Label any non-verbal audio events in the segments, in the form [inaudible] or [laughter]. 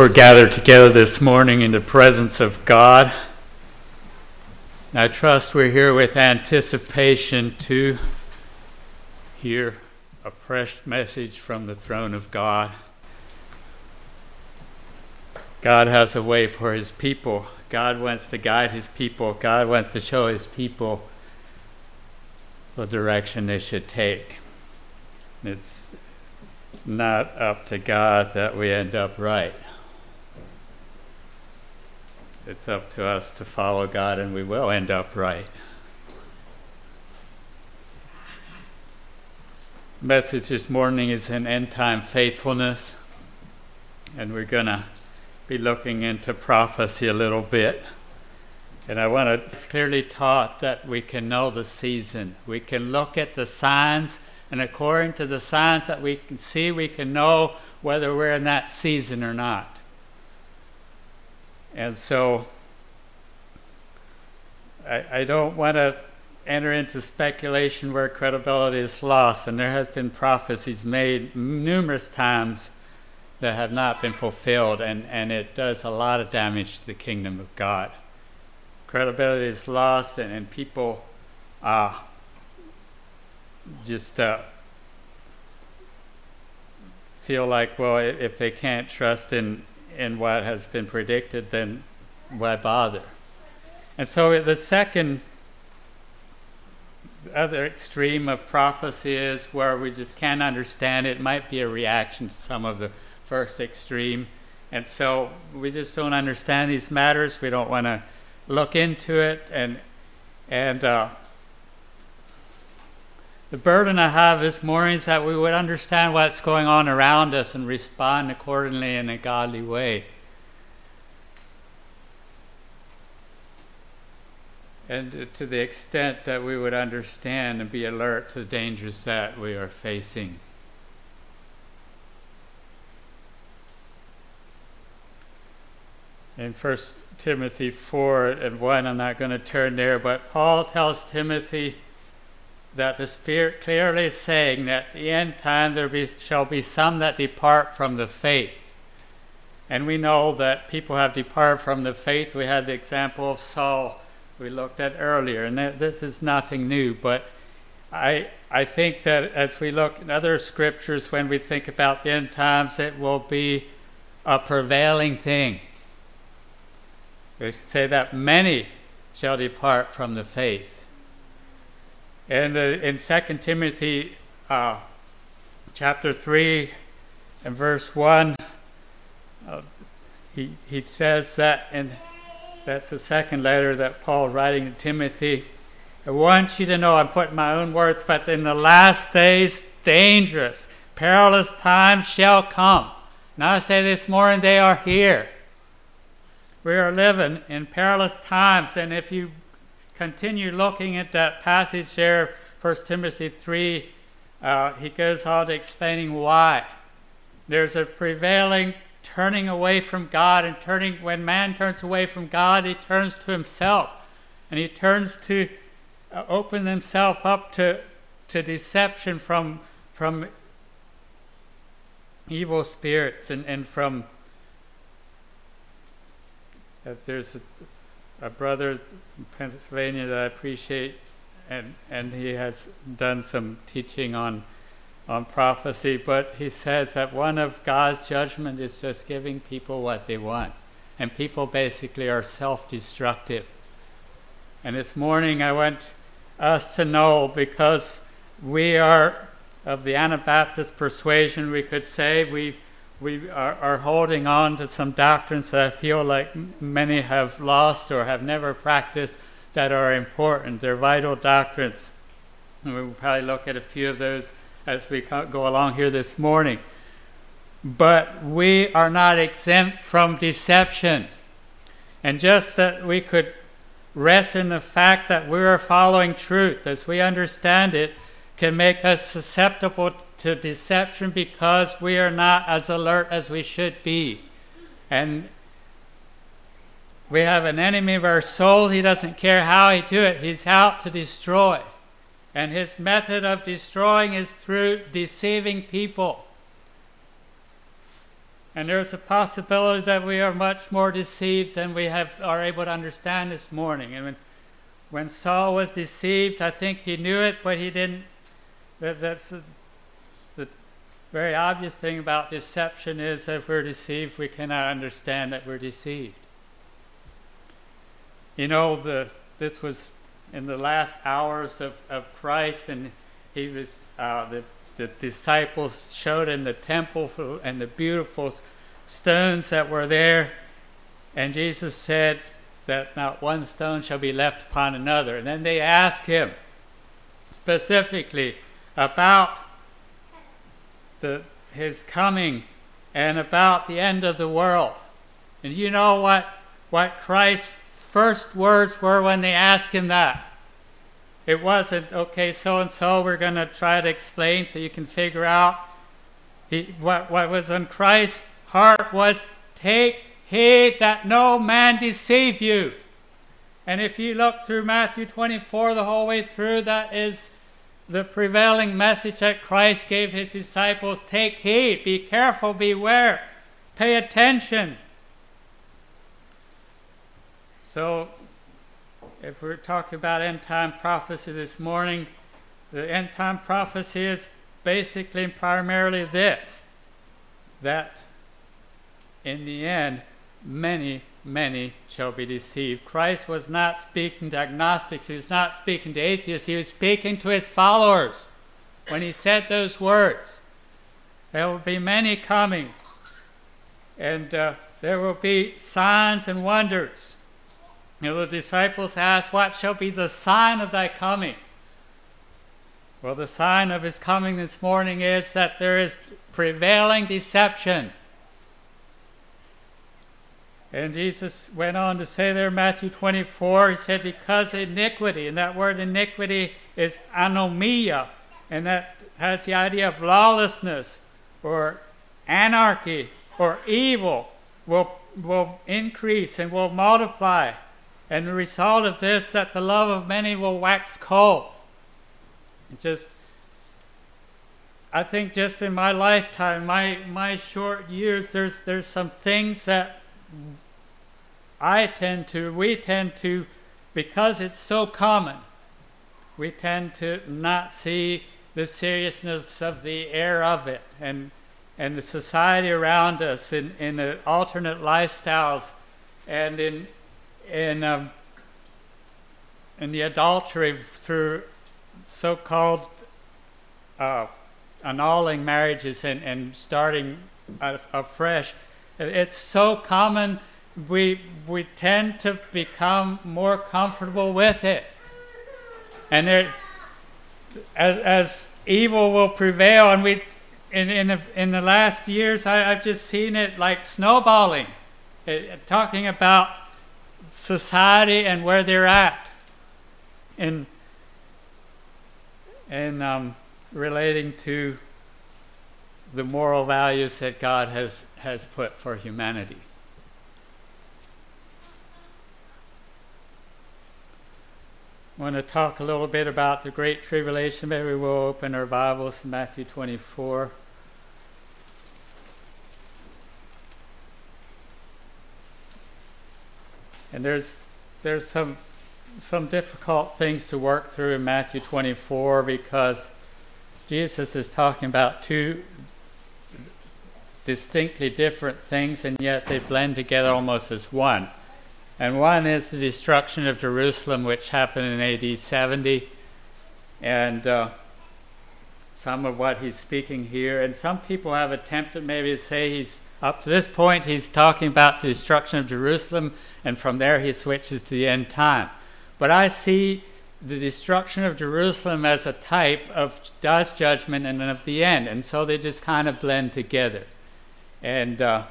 We're gathered together this morning in the presence of God. I trust we're here with anticipation to hear a fresh message from the throne of God. God has a way for his people. God wants to guide his people. God wants to show his people the direction they should take. It's not up to God that we end up right. It's up to us to follow God, and we will end up right. The message this morning is in end time faithfulness, and we're going to be looking into prophecy a little bit. And I want to it's clearly taught that we can know the season. We can look at the signs, and according to the signs that we can see, we can know whether we're in that season or not. And so I, I don't want to enter into speculation where credibility is lost, and there have been prophecies made numerous times that have not been fulfilled, and, and it does a lot of damage to the kingdom of God. Credibility is lost, and, and people uh, just uh, feel like, well, if they can't trust in in what has been predicted, then why bother? And so the second other extreme of prophecy is where we just can't understand it. It might be a reaction to some of the first extreme. And so we just don't understand these matters. We don't want to look into it. And, and uh, the burden I have this morning is that we would understand what's going on around us and respond accordingly in a godly way. And to the extent that we would understand and be alert to the dangers that we are facing. In 1 Timothy 4 and 1, I'm not going to turn there, but Paul tells Timothy that the Spirit clearly is saying that at the end time there be, shall be some that depart from the faith. And we know that people have departed from the faith. We had the example of Saul we looked at earlier, and this is nothing new. But I, I think that as we look in other scriptures, when we think about the end times, it will be a prevailing thing. We say that many shall depart from the faith. And uh, in 2 Timothy uh, chapter 3 and verse 1, uh, he, he says that, and that's the second letter that Paul writing to Timothy. I want you to know, I'm putting my own words, but in the last days, dangerous, perilous times shall come. Now I say this morning, they are here. We are living in perilous times, and if you continue looking at that passage there, 1 Timothy 3, uh, he goes on explaining why. There's a prevailing turning away from God, and turning when man turns away from God, he turns to himself, and he turns to uh, open himself up to to deception from from evil spirits and, and from uh, there's a, a brother from Pennsylvania that I appreciate, and and he has done some teaching on on prophecy. But he says that one of God's judgment is just giving people what they want, and people basically are self-destructive. And this morning I want us to know because we are of the Anabaptist persuasion, we could say we we are, are, holding on to some doctrines that I feel like many have lost or have never practiced that are important. They're vital doctrines. And we'll probably look at a few of those as we go along here this morning. But we are not exempt from deception. And just that we could rest in the fact that we are following truth as we understand it can make us susceptible to deception because we are not as alert as we should be. And we have an enemy of our soul. He doesn't care how he do it. He's out to destroy. And his method of destroying is through deceiving people. And there's a possibility that we are much more deceived than we have, are able to understand this morning. And when, when Saul was deceived, I think he knew it, but he didn't. That, that's very obvious thing about deception is if we're deceived, we cannot understand that we're deceived. You know, the this was in the last hours of, of Christ, and he was uh, the the disciples showed him the temple and the beautiful stones that were there, and Jesus said that not one stone shall be left upon another. And then they asked him specifically about the his coming and about the end of the world. And you know what what Christ's first words were when they asked him that? It wasn't, okay, so and so, we're going to try to explain so you can figure out. He, what, what was on Christ's heart was, take heed that no man deceive you. And if you look through Matthew 24 the whole way through, that is the prevailing message that Christ gave his disciples take heed, be careful, beware, pay attention. So if we're talking about end time prophecy this morning, the end time prophecy is basically and primarily this that in the end, many, many shall be deceived. Christ was not speaking to agnostics, he was not speaking to atheists, he was speaking to his followers when he said those words. There will be many coming, and uh, there will be signs and wonders. You know, the disciples asked, What shall be the sign of thy coming? Well, the sign of his coming this morning is that there is prevailing deception. And Jesus went on to say there Matthew 24, he said, Because iniquity, and that word iniquity is anomia, and that has the idea of lawlessness or anarchy or evil will, will increase and will multiply. And the result of this, that the love of many will wax cold. It just, I think, just in my lifetime, my my short years, there's there's some things that I tend to, we tend to, because it's so common, we tend to not see the seriousness of the air of it and and the society around us in, in the alternate lifestyles and in in um, in the adultery through so-called uh, annulling marriages and, and starting afresh. It's so common. We we tend to become more comfortable with it, and there, as, as evil will prevail, and we in in the, in the last years, I, have just seen it like snowballing. It, talking about society and where they're at in in um, relating to the moral values that God has has put for humanity. I want to talk a little bit about the Great Tribulation. Maybe we'll open our Bibles to Matthew 24. And there's there's some some difficult things to work through in Matthew 24 because Jesus is talking about two distinctly different things and yet they blend together almost as one. And one is the destruction of Jerusalem, which happened in AD 70, and uh, some of what he's speaking here. And some people have attempted maybe to say he's up to this point, he's talking about the destruction of Jerusalem, and from there he switches to the end time. But I see the destruction of Jerusalem as a type of God's judgment and of the end, and so they just kind of blend together. And uh,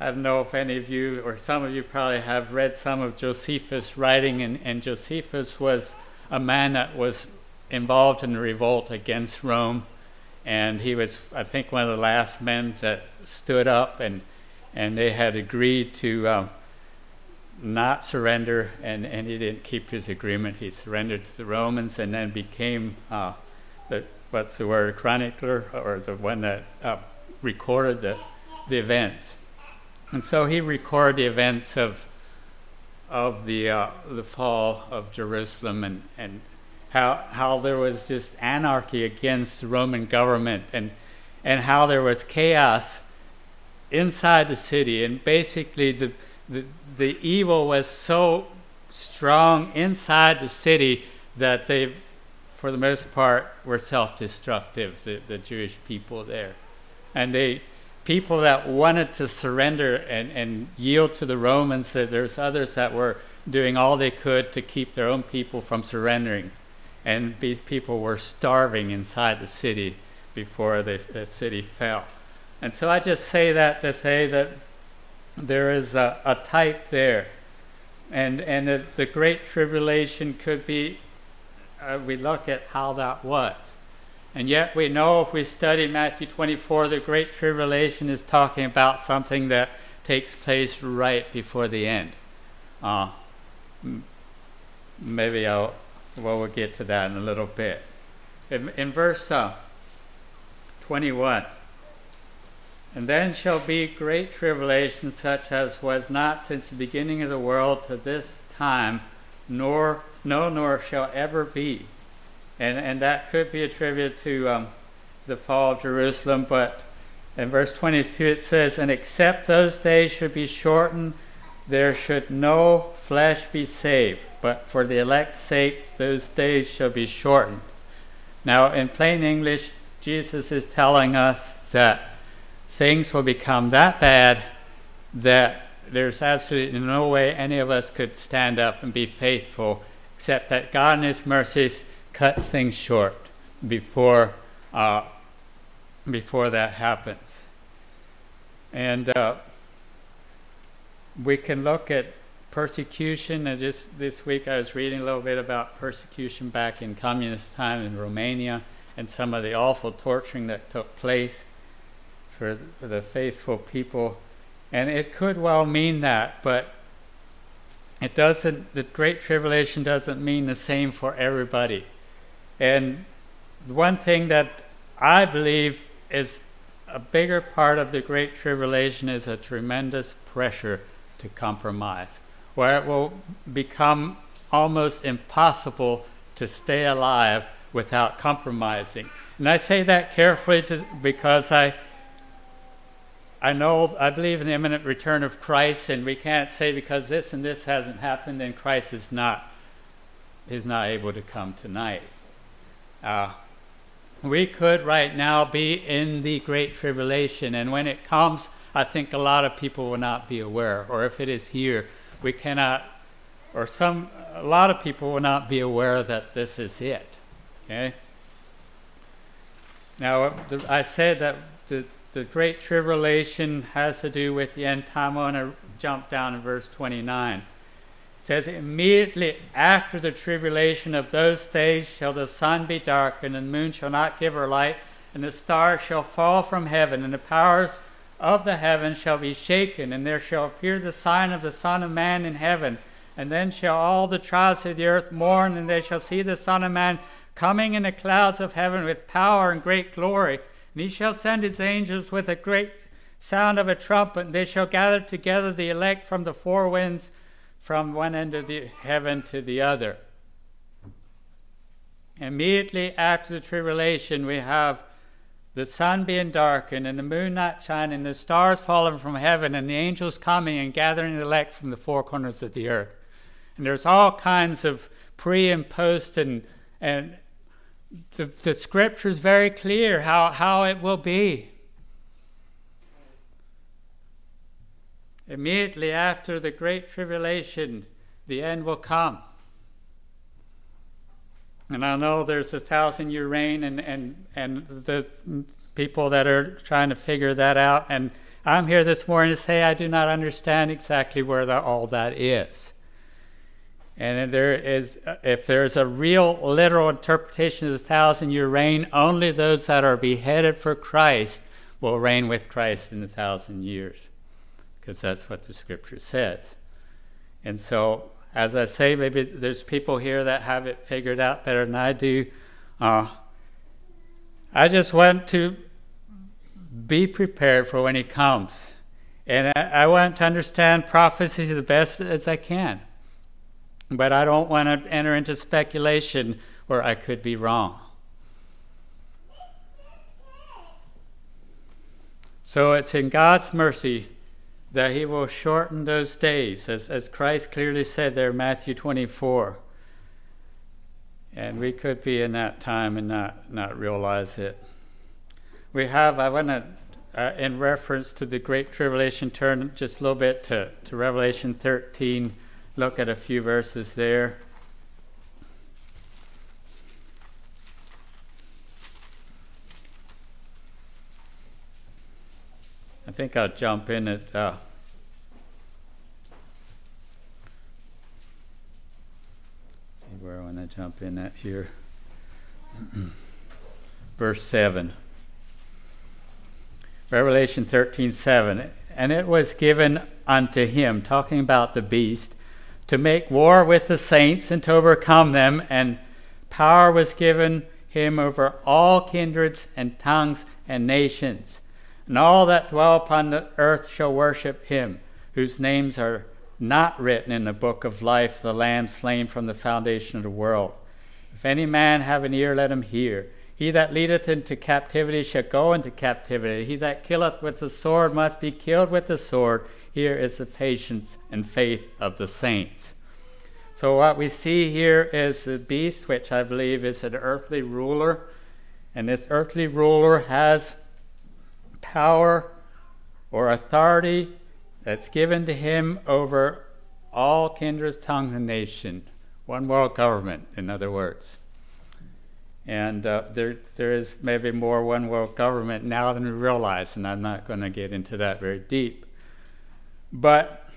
I don't know if any of you, or some of you probably have read some of Josephus' writing, and, and Josephus was a man that was involved in the revolt against Rome and he was, I think, one of the last men that stood up, and and they had agreed to um, not surrender, and and he didn't keep his agreement. He surrendered to the Romans, and then became uh, the what's the word, chronicler, or the one that uh, recorded the, the events. And so he recorded the events of of the uh, the fall of Jerusalem and, and how how there was just anarchy against the Roman government and and how there was chaos inside the city and basically the the, the evil was so strong inside the city that they for the most part were self-destructive the, the Jewish people there and they people that wanted to surrender and, and yield to the Romans, there's others that were doing all they could to keep their own people from surrendering. And these people were starving inside the city before the, the city fell. And so I just say that to say that there is a, a type there. And, and the, the Great Tribulation could be, uh, we look at how that was. And yet we know if we study Matthew 24, the Great Tribulation is talking about something that takes place right before the end. Uh, maybe I'll, well, we'll get to that in a little bit. In, in verse uh, 21, and then shall be great tribulation such as was not since the beginning of the world to this time, nor no nor shall ever be and, and that could be attributed to um, the fall of Jerusalem. But in verse 22 it says, And except those days should be shortened, there should no flesh be saved. But for the elect's sake, those days shall be shortened. Now, in plain English, Jesus is telling us that things will become that bad that there's absolutely no way any of us could stand up and be faithful, except that God in His mercies cuts things short before uh, before that happens. And uh, we can look at persecution. And just this week, I was reading a little bit about persecution back in communist time in Romania and some of the awful torturing that took place for the faithful people. And it could well mean that, but it doesn't. The Great Tribulation doesn't mean the same for everybody. And one thing that I believe is a bigger part of the Great Tribulation is a tremendous pressure to compromise, where it will become almost impossible to stay alive without compromising. And I say that carefully to, because I I know I believe in the imminent return of Christ, and we can't say because this and this hasn't happened, then Christ is not is not able to come tonight. Uh, we could right now be in the Great Tribulation, and when it comes, I think a lot of people will not be aware, or if it is here, we cannot, or some, a lot of people will not be aware that this is it. Okay? Now, I said that the, the Great Tribulation has to do with the end time. I want to jump down to verse 29 says, Immediately after the tribulation of those days shall the sun be darkened, and the moon shall not give her light, and the stars shall fall from heaven, and the powers of the heavens shall be shaken, and there shall appear the sign of the Son of Man in heaven. And then shall all the tribes of the earth mourn, and they shall see the Son of Man coming in the clouds of heaven with power and great glory. And he shall send his angels with a great sound of a trumpet, and they shall gather together the elect from the four winds from one end of the heaven to the other. Immediately after the tribulation, we have the sun being darkened and the moon not shining, the stars falling from heaven, and the angels coming and gathering the elect from the four corners of the earth. And there's all kinds of pre and post, and and the, the scripture is very clear how, how it will be. Immediately after the great tribulation, the end will come. And I know there's a thousand year reign and, and, and the people that are trying to figure that out. And I'm here this morning to say I do not understand exactly where that, all that is. And there is, if there's a real literal interpretation of the thousand year reign, only those that are beheaded for Christ will reign with Christ in a thousand years because that's what the scripture says. And so, as I say, maybe there's people here that have it figured out better than I do. Uh, I just want to be prepared for when he comes. And I, I want to understand prophecy the best as I can. But I don't want to enter into speculation where I could be wrong. So it's in God's mercy that He will shorten those days, as, as Christ clearly said there in Matthew 24. And we could be in that time and not, not realize it. We have, I want to, uh, in reference to the Great Tribulation, turn just a little bit to, to Revelation 13, look at a few verses there. Think I'll jump in at uh, see where I want to jump in at here. [clears throat] Verse 7. Revelation 13:7 and it was given unto him talking about the beast to make war with the saints and to overcome them and power was given him over all kindreds and tongues and nations and all that dwell upon the earth shall worship him, whose names are not written in the book of life, the Lamb slain from the foundation of the world. If any man have an ear, let him hear. He that leadeth into captivity shall go into captivity. He that killeth with the sword must be killed with the sword. Here is the patience and faith of the saints. So, what we see here is the beast, which I believe is an earthly ruler. And this earthly ruler has power or authority that's given to him over all kindred, tongues, and nation. One world government, in other words. And uh, there, there is maybe more one world government now than we realize, and I'm not going to get into that very deep. But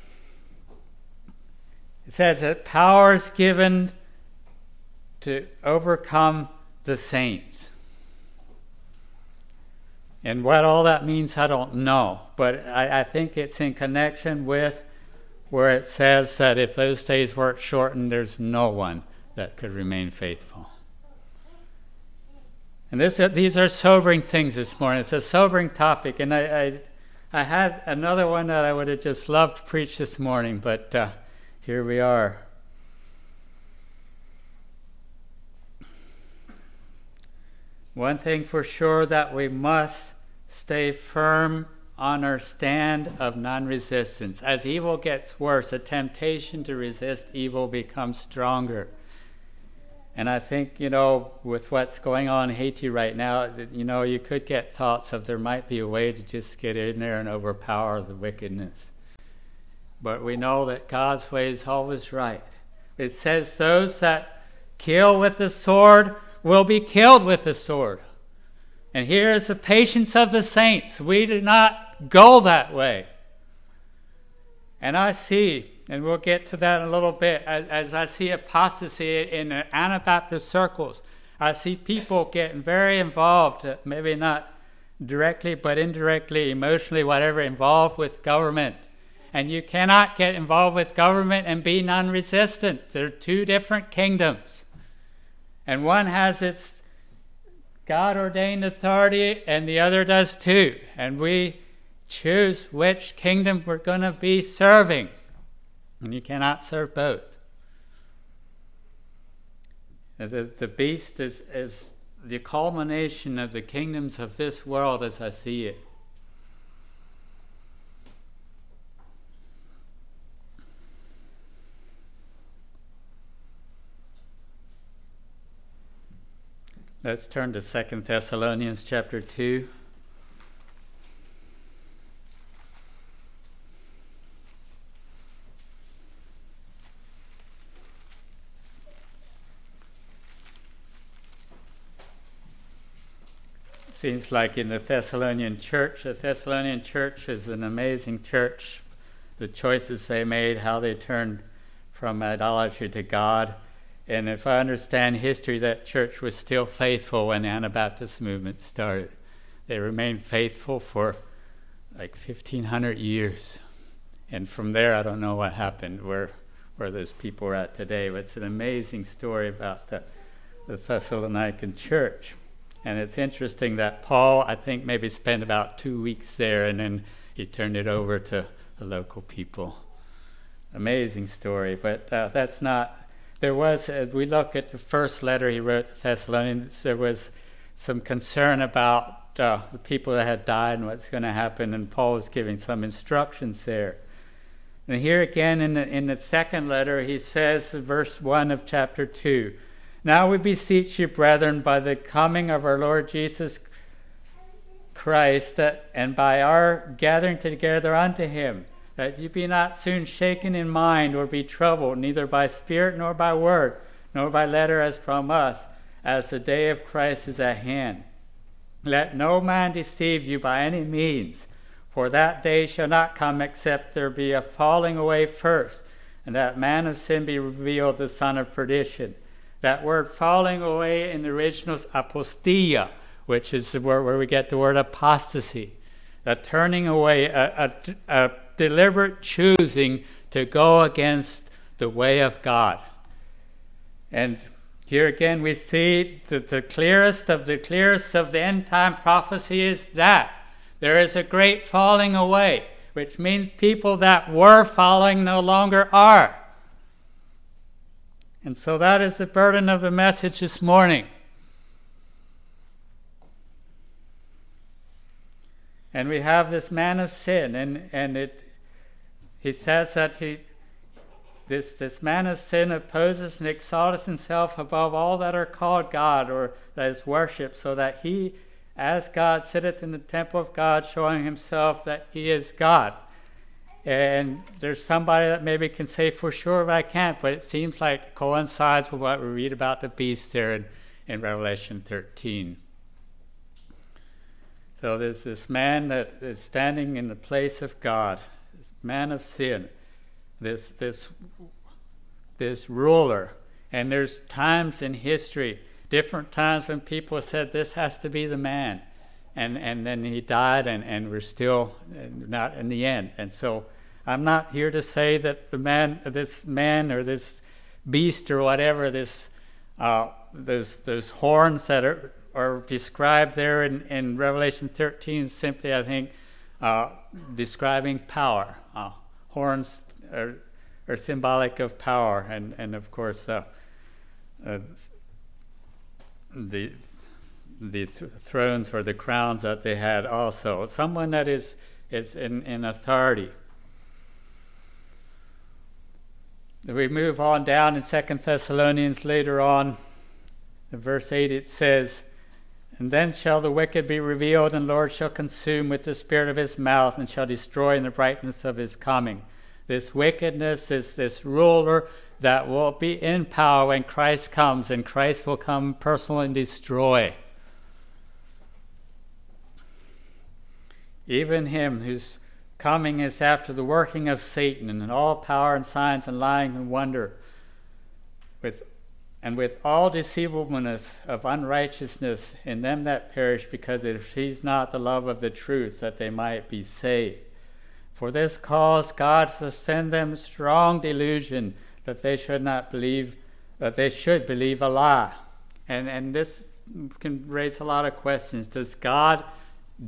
it says that power is given to overcome the saints. And what all that means, I don't know. But I, I, think it's in connection with where it says that if those days weren't shortened, there's no one that could remain faithful. And this, these are sobering things this morning. It's a sobering topic. And I, I, I had another one that I would have just loved to preach this morning, but uh, here we are. One thing for sure that we must stay firm on our stand of non resistance. As evil gets worse, the temptation to resist evil becomes stronger. And I think, you know, with what's going on in Haiti right now, you know, you could get thoughts of there might be a way to just get in there and overpower the wickedness. But we know that God's way is always right. It says those that kill with the sword will be killed with the sword. And here is the patience of the saints. We do not go that way. And I see, and we'll get to that in a little bit, as, as I see apostasy in Anabaptist circles, I see people getting very involved, maybe not directly, but indirectly, emotionally, whatever, involved with government. And you cannot get involved with government and be non resistant. They're two different kingdoms. And one has its God ordained authority, and the other does too. And we choose which kingdom we're going to be serving. And you cannot serve both. The, the beast is, is the culmination of the kingdoms of this world as I see it. Let's turn to Second Thessalonians chapter 2. Seems like in the Thessalonian church, the Thessalonian church is an amazing church. The choices they made, how they turned from idolatry to God and if I understand history, that church was still faithful when the Anabaptist movement started. They remained faithful for like 1,500 years. And from there, I don't know what happened, where, where those people are at today. But it's an amazing story about the, the Thessalonican church. And it's interesting that Paul, I think, maybe spent about two weeks there and then he turned it over to the local people. Amazing story, but uh, that's not. There was, as we look at the first letter he wrote to Thessalonians, there was some concern about uh, the people that had died and what's going to happen, and Paul was giving some instructions there. And here again in the, in the second letter, he says, verse 1 of chapter 2 Now we beseech you, brethren, by the coming of our Lord Jesus Christ, that, and by our gathering together unto him, that you be not soon shaken in mind or be troubled, neither by spirit nor by word, nor by letter as from us, as the day of Christ is at hand. Let no man deceive you by any means, for that day shall not come except there be a falling away first, and that man of sin be revealed, the son of perdition. That word falling away in the original is apostia, which is word where we get the word apostasy. A turning away, a, a, a deliberate choosing to go against the way of God. And here again we see that the clearest of the clearest of the end time prophecy is that there is a great falling away, which means people that were following no longer are. And so that is the burden of the message this morning. And we have this man of sin, and, and it he says that he this this man of sin opposes and exalts himself above all that are called God or that is worshipped, so that he as God sitteth in the temple of God, showing himself that he is God. And there's somebody that maybe can say for sure, but I can't. But it seems like coincides with what we read about the beast there in, in Revelation 13. So there's this man that is standing in the place of God, man of sin, this this this ruler. And there's times in history different times when people said this has to be the man and and then he died and and we're still not in the end and so i'm not here to say that the man this man or this beast or whatever this uh, those those horns that are are described there in, in Revelation 13 simply, I think, describing power. Uh, horns are, are, symbolic of power, and, and of course, uh, uh the the th- thrones or the crowns that they had also. Someone that is is in, in authority. We move on down in Second Thessalonians later on, in verse 8 it says, And then shall the wicked be revealed, and the Lord shall consume with the spirit of his mouth, and shall destroy in the brightness of his coming. This wickedness is this ruler that will be in power when Christ comes, and Christ will come personally and destroy. Even him whose coming is after the working of Satan, and all power and signs and lying and wonder, with and with all deceivableness of unrighteousness in them that perish, because they receive not the love of the truth, that they might be saved. For this cause God shall send them strong delusion that they should not believe, that they should believe a lie. And, and this can raise a lot of questions. Does God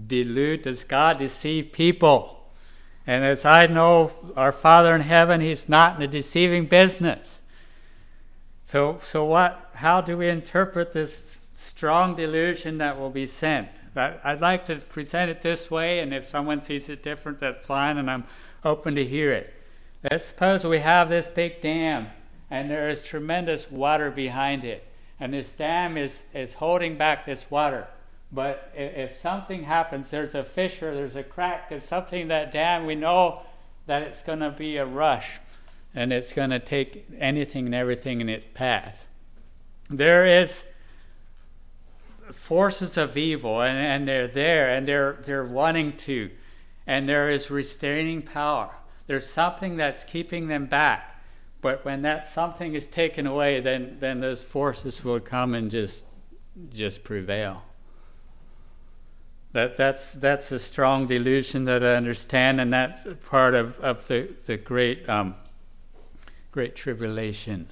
delude? Does God deceive people? And as I know, our Father in heaven, He's not in the deceiving business. So, so what? How do we interpret this strong delusion that will be sent? I'd like to present it this way, and if someone sees it different, that's fine, and I'm open to hear it. Let's suppose we have this big dam and there is tremendous water behind it. And this dam is, is holding back this water. But if, if something happens, there's a fissure, there's a crack, there's something that dam, we know that it's going to be a rush and it's going to take anything and everything in its path. There is forces of evil and, and they're there and they're they're wanting to and there is restraining power there's something that's keeping them back. But when that something is taken away, then, then those forces will come and just just prevail. That that's that's a strong delusion that I understand, and that's part of, of the, the great um, great tribulation.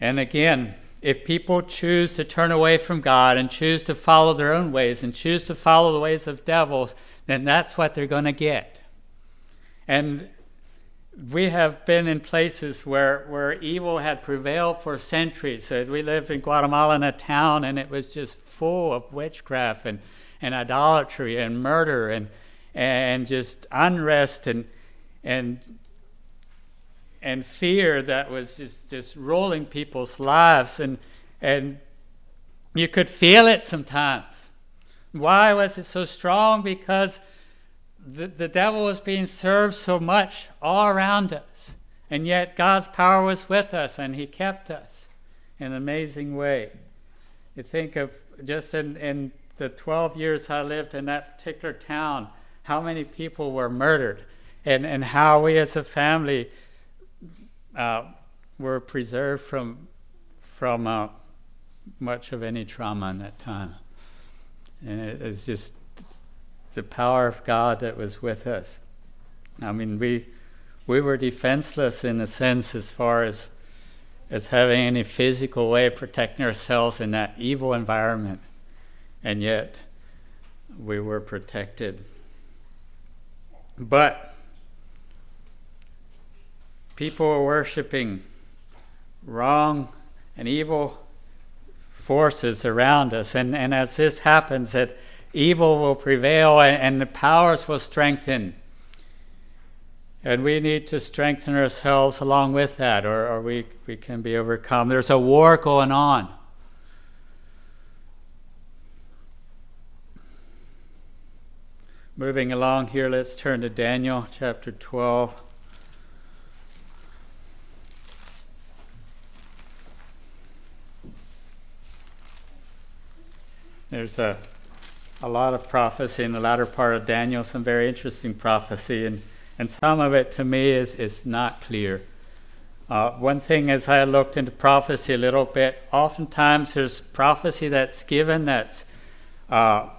And again, if people choose to turn away from God and choose to follow their own ways and choose to follow the ways of devils, then that's what they're going to get. And we have been in places where, where evil had prevailed for centuries. So we lived in Guatemala in a town, and it was just full of witchcraft and, and idolatry and murder and and just unrest and and and fear that was just, just rolling people's lives and and you could feel it sometimes. Why was it so strong? Because the, the devil was being served so much all around us. And yet God's power was with us and he kept us in an amazing way. You think of just in, in the 12 years I lived in that particular town, how many people were murdered and, and how we as a family uh, were preserved from from uh, much of any trauma in that time. And it is just the power of God that was with us. I mean, we we were defenseless in a sense as far as as having any physical way of protecting ourselves in that evil environment, and yet we were protected. But people are worshiping wrong and evil forces around us. And, and as this happens, that evil will prevail and, and the powers will strengthen. And we need to strengthen ourselves along with that, or, or we, we can be overcome. There's a war going on. Moving along here, let's turn to Daniel chapter 12. There's a, a lot of prophecy in the latter part of Daniel, some very interesting prophecy, and, and some of it to me is, is not clear. Uh, one thing as I looked into prophecy a little bit, oftentimes there's prophecy that's given that's uh,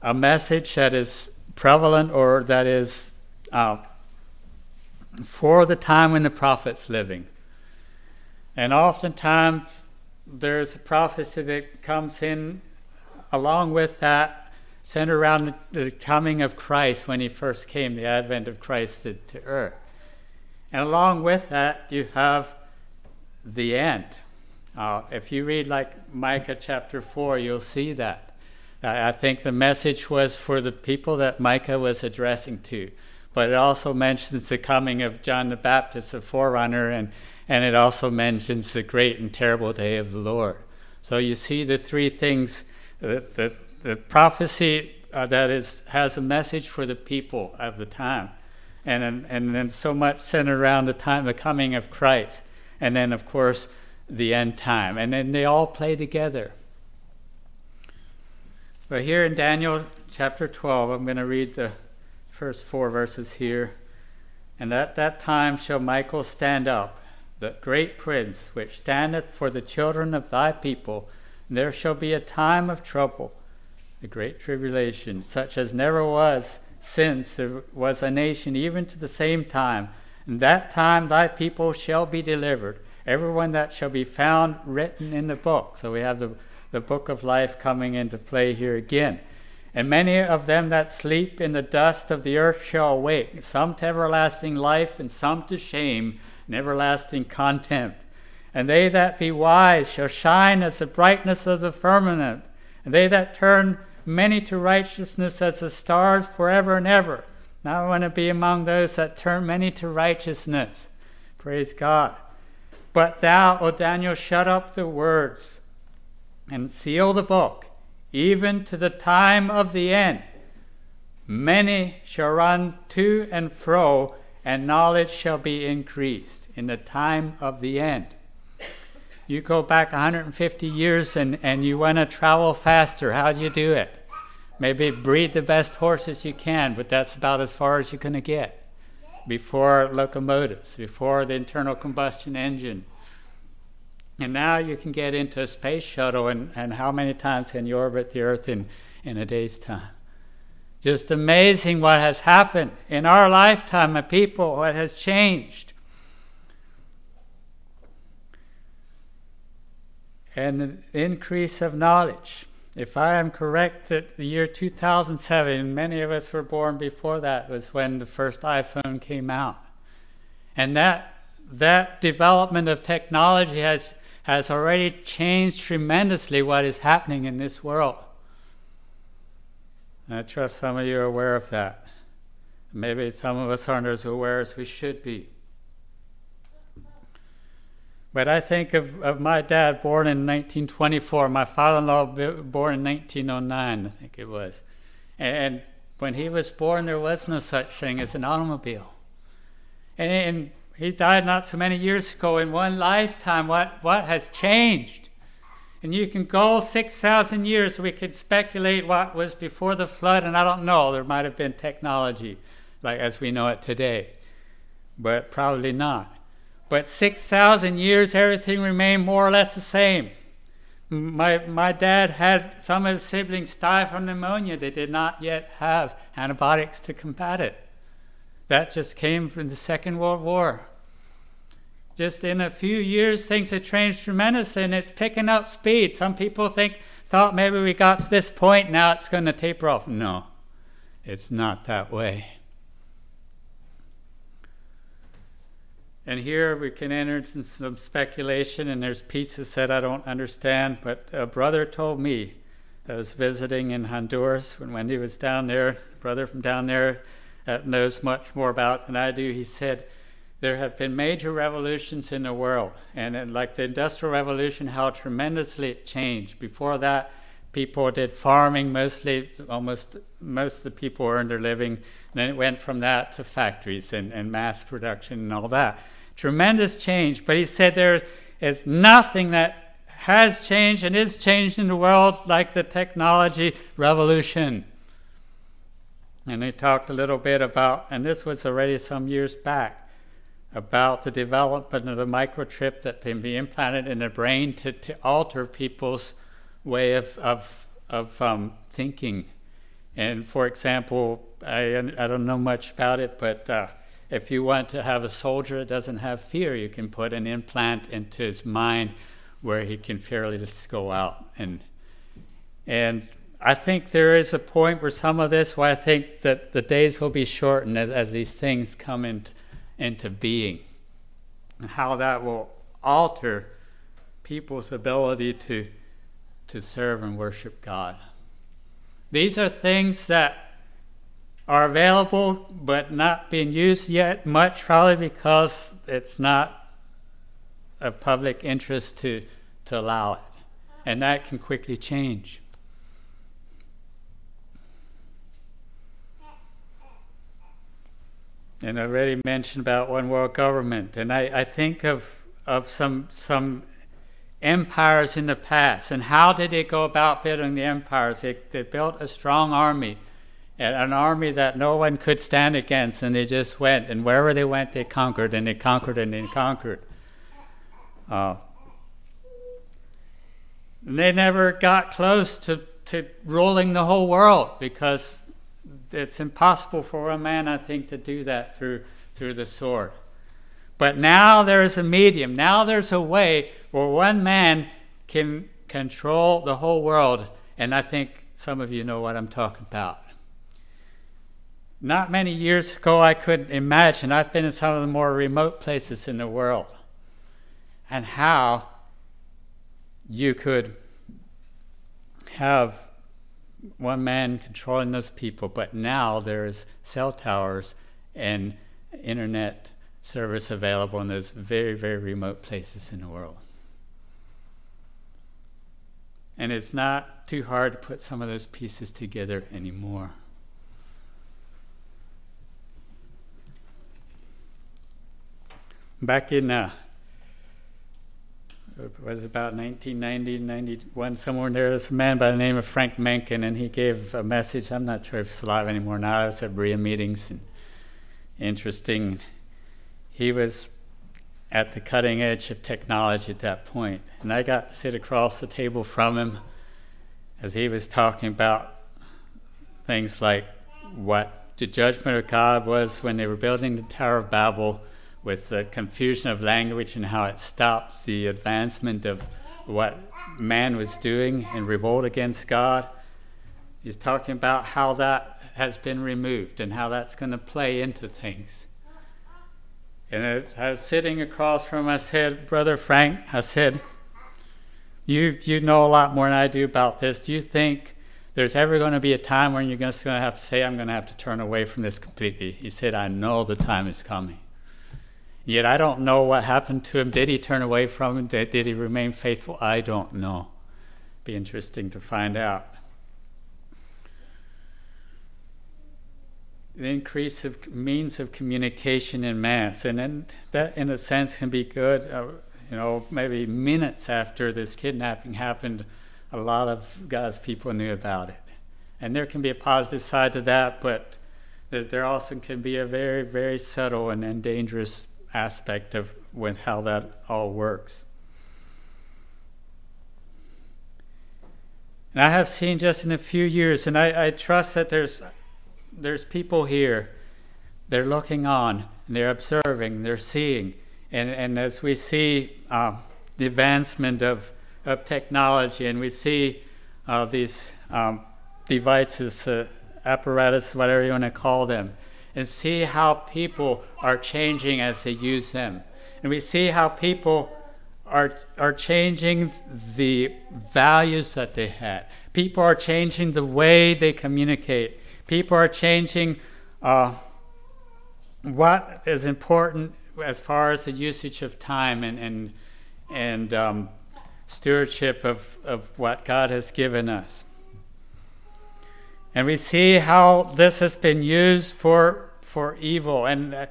a message that is prevalent or that is uh, for the time when the prophet's living. And oftentimes there's a prophecy that comes in along with that, centered around the coming of Christ when he first came, the advent of Christ to, to earth. And along with that, you have the end. Uh, if you read like Micah chapter 4, you'll see that. I think the message was for the people that Micah was addressing to. But it also mentions the coming of John the Baptist, the forerunner, and and it also mentions the great and terrible day of the Lord. So you see the three things the, the, prophecy uh, that is has a message for the people of the time, and and then so much centered around the time the coming of Christ, and then of course the end time, and then they all play together. But here in Daniel chapter 12, I'm going to read the first four verses here. And at that time shall Michael stand up the great prince, which standeth for the children of thy people. There shall be a time of trouble, a great tribulation, such as never was since there was a nation, even to the same time. And that time thy people shall be delivered, everyone that shall be found written in the book. So we have the, the book of life coming into play here again. And many of them that sleep in the dust of the earth shall awake, some to everlasting life, and some to shame and everlasting contempt. And they that be wise shall shine as the brightness of the firmament, and they that turn many to righteousness as the stars forever and ever. Now I want to be among those that turn many to righteousness. Praise God. But thou, O Daniel, shut up the words and seal the book, even to the time of the end. Many shall run to and fro, and knowledge shall be increased in the time of the end. You go back 150 years and, and you want to travel faster. How do you do it? Maybe breed the best horses you can, but that's about as far as you're going to get before locomotives, before the internal combustion engine. And now you can get into a space shuttle, and, and how many times can you orbit the Earth in, in a day's time? Just amazing what has happened in our lifetime of people, what has changed. and the increase of knowledge. If I am correct, that the year 2007, many of us were born before that, was when the first iPhone came out. And that, that development of technology has, has already changed tremendously what is happening in this world. And I trust some of you are aware of that. Maybe some of us aren't as aware as we should be. But I think of, of my dad born in 1924, my father in law born in 1909, I think it was. And when he was born, there was no such thing as an automobile. And, and he died not so many years ago. In one lifetime, what, what has changed? And you can go 6,000 years, we could speculate what was before the flood, and I don't know. There might have been technology like as we know it today, but probably not. But 6,000 years, everything remained more or less the same. My, my dad had some of his siblings die from pneumonia. They did not yet have antibiotics to combat it. That just came from the Second World War. Just in a few years, things have changed tremendously, and it's picking up speed. Some people think, thought maybe we got to this point, now it's going to taper off. No, it's not that way. And here we can enter into some speculation, and there's pieces that I don't understand. But a brother told me I was visiting in Honduras when Wendy was down there, brother from down there that knows much more about than I do. He said there have been major revolutions in the world, and like the Industrial Revolution, how tremendously it changed. Before that, people did farming mostly, almost most of the people earned their living. And then it went from that to factories and, and mass production and all that. Tremendous change. But he said there is nothing that has changed and is changed in the world like the technology revolution. And he talked a little bit about, and this was already some years back, about the development of the microchip that can be implanted in the brain to, to alter people's way of, of, of um, thinking. And for example, I, I don't know much about it, but uh, if you want to have a soldier that doesn't have fear, you can put an implant into his mind where he can fearlessly go out. And and I think there is a point where some of this, where I think that the days will be shortened as, as these things come into, into being, and how that will alter people's ability to to serve and worship God. These are things that are available but not being used yet much, probably because it's not of public interest to, to allow it. And that can quickly change. And I already mentioned about one world government, and I, I think of of some some empires in the past, and how did they go about building the empires? They, they built a strong army an army that no one could stand against, and they just went, and wherever they went, they conquered, and they conquered, and they conquered. Uh, and they never got close to, to ruling the whole world because it's impossible for a man, I think, to do that through through the sword. But now there is a medium. Now there's a way where one man can control the whole world, and I think some of you know what I'm talking about. Not many years ago, I couldn't imagine. I've been in some of the more remote places in the world. And how you could have one man controlling those people, but now there's cell towers and internet service available in those very, very remote places in the world. And it's not too hard to put some of those pieces together anymore. back in uh, it was about 1990, 91, somewhere there was a man by the name of Frank Mencken, and he gave a message. I'm not sure if it's alive anymore now. I was at Berea meetings, and interesting. He was at the cutting edge of technology at that point, and I got to sit across the table from him as he was talking about things like what the judgment of God was when they were building the Tower of Babel with the confusion of language and how it stopped the advancement of, what man was doing in revolt against God. He's talking about how that has been removed and how that's going to play into things. And I was sitting across from I said, Brother Frank, I said, you, you know a lot more than I do about this. Do you think there's ever going to be a time when you're just going to have to say, I'm going to have to turn away from this completely? He said, I know the time is coming. Yet I don't know what happened to him. Did he turn away from him? Did, did he remain faithful? I don't know. Be interesting to find out. The increase of means of communication in mass, and then that, in a sense, can be good. Uh, you know, maybe minutes after this kidnapping happened, a lot of God's people knew about it, and there can be a positive side to that, but there also can be a very, very subtle and, and dangerous aspect of when how that all works. And I have seen just in a few years, and I, I trust that there's there's people here. They're looking on, they're observing, they're seeing, and and as we see uh, the advancement of of technology, and we see uh, these um, devices, uh, apparatus, whatever you want to call them, and see how people are changing as they use them. And we see how people are, are changing the values that they had. People are changing the way they communicate. People are changing uh, what is important as far as the usage of time and, and, and um, stewardship of, of what God has given us. And we see how this has been used for, for evil. And uh,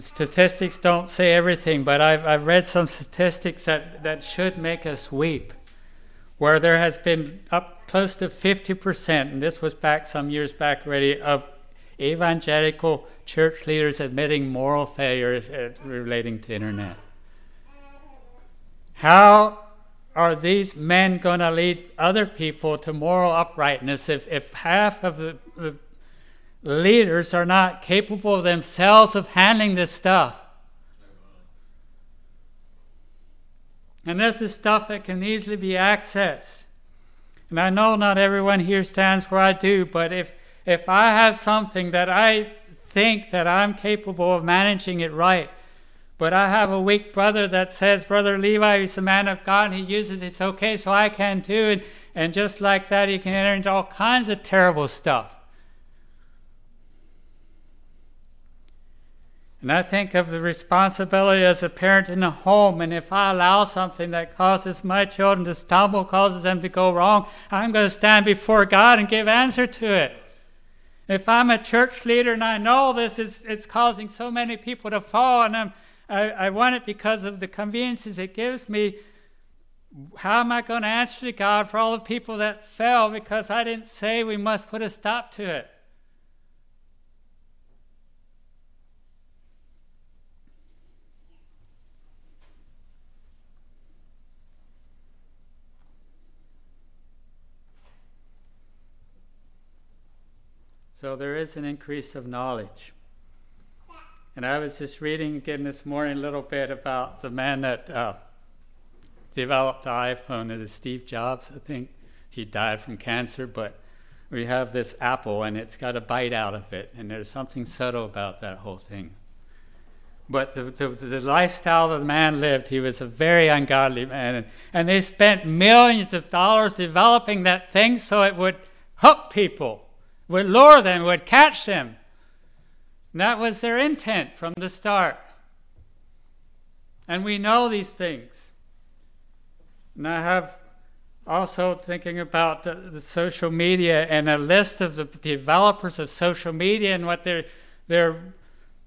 statistics don't say everything, but I've, I've read some statistics that, that should make us weep, where there has been up close to 50%, and this was back some years back already, of evangelical church leaders admitting moral failures uh, relating to internet. How are these men going to lead other people to moral uprightness if, if half of the, the leaders are not capable themselves of handling this stuff? And this is stuff that can easily be accessed. And I know not everyone here stands where I do, but if if I have something that I think that I'm capable of managing it right, but I have a weak brother that says, Brother Levi, is a man of God, and he uses it's okay, so I can too. And, and just like that, he can enter into all kinds of terrible stuff. And I think of the responsibility as a parent in a home, and if I allow something that causes my children to stumble, causes them to go wrong, I'm going to stand before God and give answer to it. If I'm a church leader and I know this is, is causing so many people to fall, and I'm I, I want it because of the conveniences it gives me. How am I going to answer to God for all the people that fell because I didn't say we must put a stop to it? So there is an increase of knowledge. And I was just reading again this morning a little bit about the man that uh, developed the iPhone. It is Steve Jobs, I think. He died from cancer, but we have this apple and it's got a bite out of it, and there's something subtle about that whole thing. But the, the, the lifestyle that the man lived, he was a very ungodly man. And, and they spent millions of dollars developing that thing so it would hook people, would lure them, would catch them. And that was their intent from the start. And we know these things. And I have also thinking about the, the, social media and a list of the developers of social media and what they're they're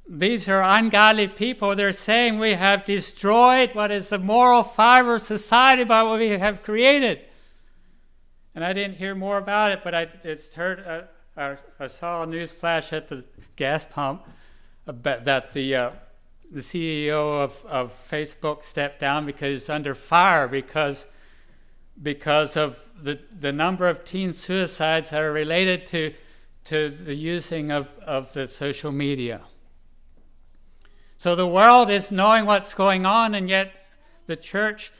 these are ungodly people. They're saying we have destroyed what is the moral fiber of society by what we have created. And I didn't hear more about it, but I it's heard. Uh, I, saw a news flash at the gas pump that the uh, the CEO of, of Facebook stepped down because he's under fire because because of the the number of teen suicides that are related to to the using of, of the social media. So the world is knowing what's going on, and yet the church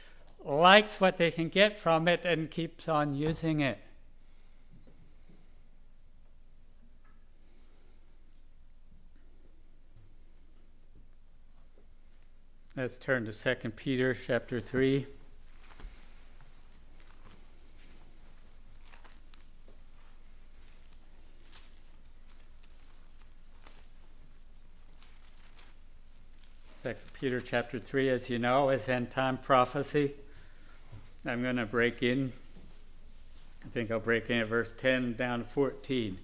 likes what they can get from it and keeps on using it. Let's turn to 2 Peter chapter 3. Second Peter chapter 3, as you know, is end time prophecy. I'm going to break in. I think I'll break in at verse 10 down to 14.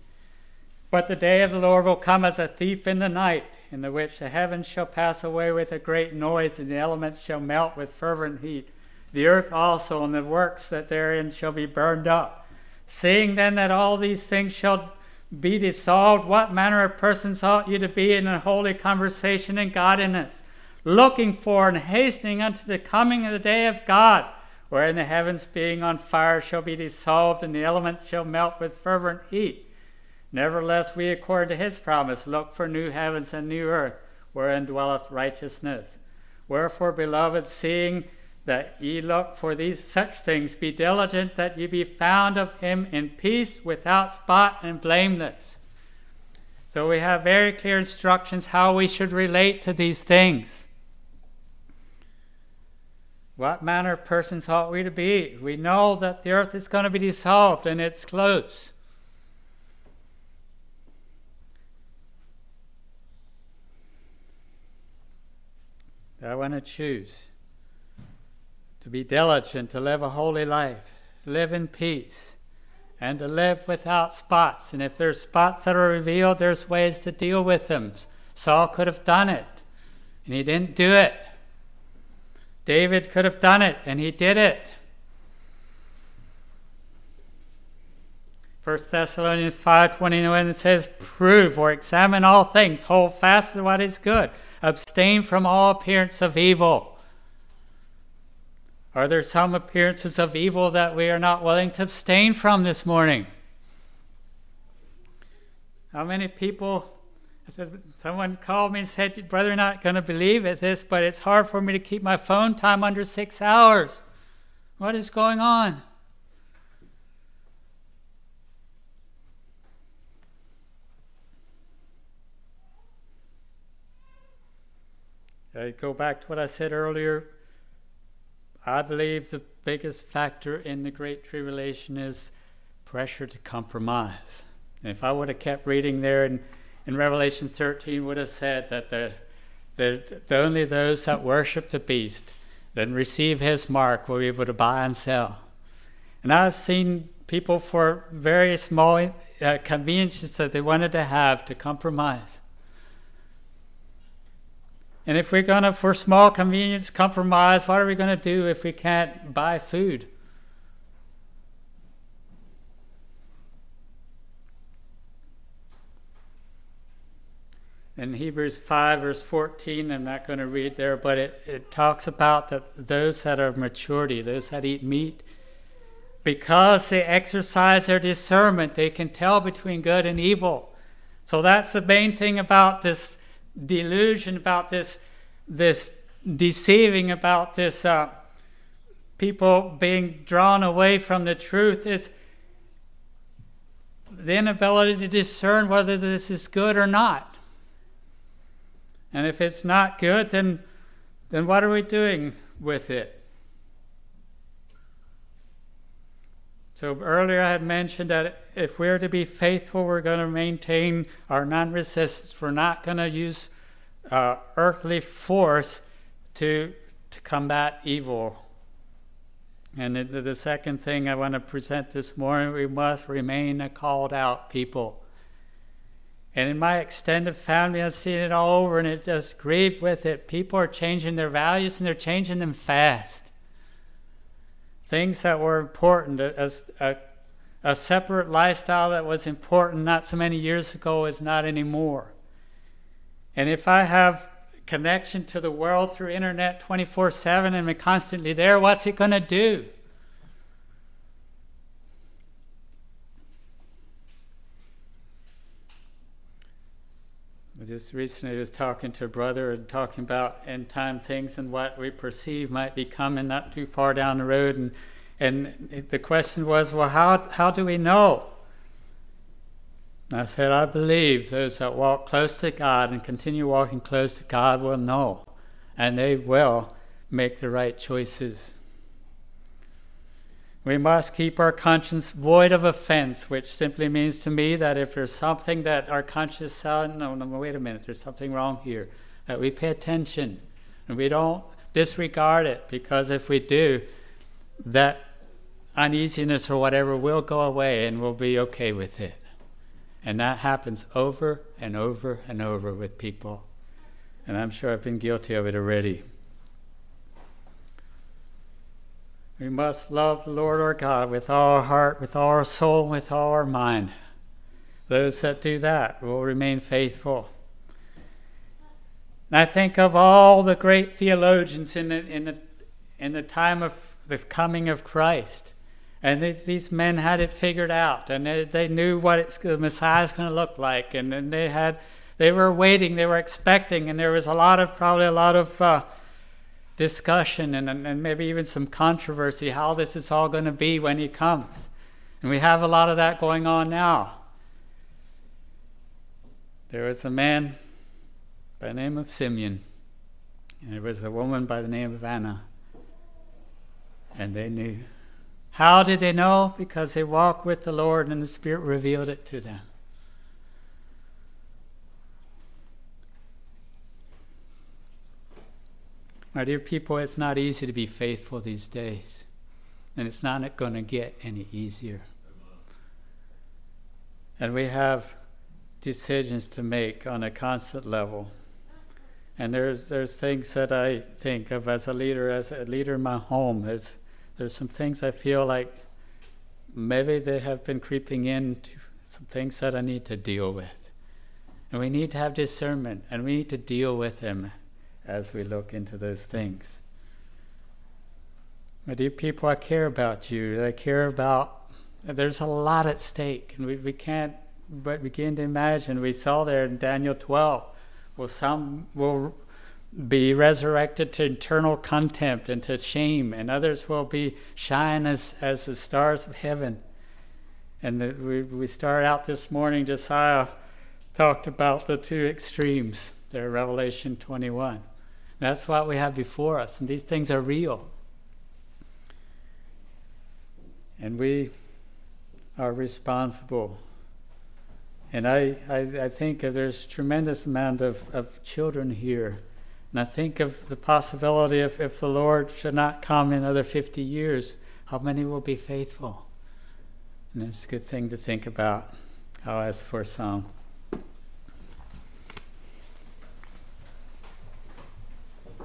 But the day of the Lord will come as a thief in the night, in the which the heavens shall pass away with a great noise, and the elements shall melt with fervent heat. The earth also and the works that therein shall be burned up. Seeing then that all these things shall be dissolved, what manner of persons ought you to be in a holy conversation and godliness, looking for and hastening unto the coming of the day of God, wherein the heavens being on fire shall be dissolved, and the elements shall melt with fervent heat. Nevertheless, we, according to his promise, look for new heavens and new earth, wherein dwelleth righteousness. Wherefore, beloved, seeing that ye look for these such things, be diligent that ye be found of him in peace, without spot and blameless. So we have very clear instructions how we should relate to these things. What manner of persons ought we to be? We know that the earth is going to be dissolved and it's close. I want to choose to be diligent, to live a holy life, live in peace, and to live without spots. And if there's spots that are revealed, there's ways to deal with them. Saul could have done it, and he didn't do it. David could have done it, and he did it. 1 Thessalonians 5:21 it says, "Prove or examine all things, hold fast to what is good, abstain from all appearance of evil." Are there some appearances of evil that we are not willing to abstain from this morning? How many people someone called me and said, Brother, you're not going to believe it, this, but it's hard for me to keep my phone time under six hours. What is going on? I go back to what I said earlier. I believe the biggest factor in the Great Tribulation is pressure to compromise. And if I would have kept reading there in, in Revelation 13, would have said that the, the, the only those that worship the beast, that receive his mark, will be able to buy and sell. And I've seen people for very small uh, conveniences that they wanted to have to compromise. And if we're going to, for small convenience, compromise, what are we going to do if we can't buy food? In Hebrews 5, verse 14, I'm not going to read there, but it, it talks about that those that are maturity, those that eat meat, because they exercise their discernment, they can tell between good and evil. So that's the main thing about this delusion, about this this deceiving, about this uh, people being drawn away from the truth is the inability to discern whether this is good or not. And if it's not good, then then what are we doing with it? So earlier I had mentioned that if we're to be faithful, we're going to maintain our non-resistance. We're not going to use uh, earthly force to to combat evil. And the, the second thing I want to present this morning, we must remain a called out people. And in my extended family, I've seen it all over, and it just grieved with it. People are changing their values, and they're changing them fast. Things that were important, a, a, a separate lifestyle that was important not so many years ago is not anymore. And if I have connection to the world through internet 24/7 and I'm constantly there, what's it going to do? Just recently was talking to a brother and talking about end time things and what we perceive might be coming not too far down the road. And, and the question was, well, how, how do we know? And I said, I believe those that walk close to God and continue walking close to God will know, and they will make the right choices. We must keep our conscience void of offense, which simply means to me that if there's something that our conscience says, no, no, wait a minute, there's something wrong here, that we pay attention and we don't disregard it, because if we do, that uneasiness or whatever will go away and we'll be okay with it. And that happens over and over and over with people. And I'm sure I've been guilty of it already. We must love the Lord our God with all our heart, with all our soul, with all our mind. Those that do that will remain faithful. And I think of all the great theologians in the, in the, in the time of the coming of Christ. And they, these men had it figured out, and they, they knew what the Messiah is going to look like, and, and they had, they were waiting, they were expecting, and there was a lot of probably a lot of uh, discussion and, and maybe even some controversy how this is all going to be when he comes. And we have a lot of that going on now. There was a man by the name of Simeon, and there was a woman by the name of Anna. And they knew. How did they know? Because they walked with the Lord and the Spirit revealed it to them. My dear people, it's not easy to be faithful these days, and it's not going to get any easier. And we have decisions to make on a constant level. And there's there's things that I think of as a leader, as a leader in my home. There's there's some things I feel like maybe they have been creeping into some things that I need to deal with. And we need to have discernment, and we need to deal with them as we look into those things. My dear people, I care about you. I care about, there's a lot at stake, and we, we can't but begin to imagine. We saw there in Daniel 12, well, some will be resurrected to eternal contempt and to shame, and others will be shine as, as the stars of heaven. And the, we, we start out this morning, Josiah talked about the two extremes there, Revelation 21. That's what we have before us, and these things are real. And we are responsible. And I, I, I think there's tremendous amount of, of children here. And I think of the possibility of if the Lord should not come in another 50 years, how many will be faithful? And it's a good thing to think about. I'll ask for some.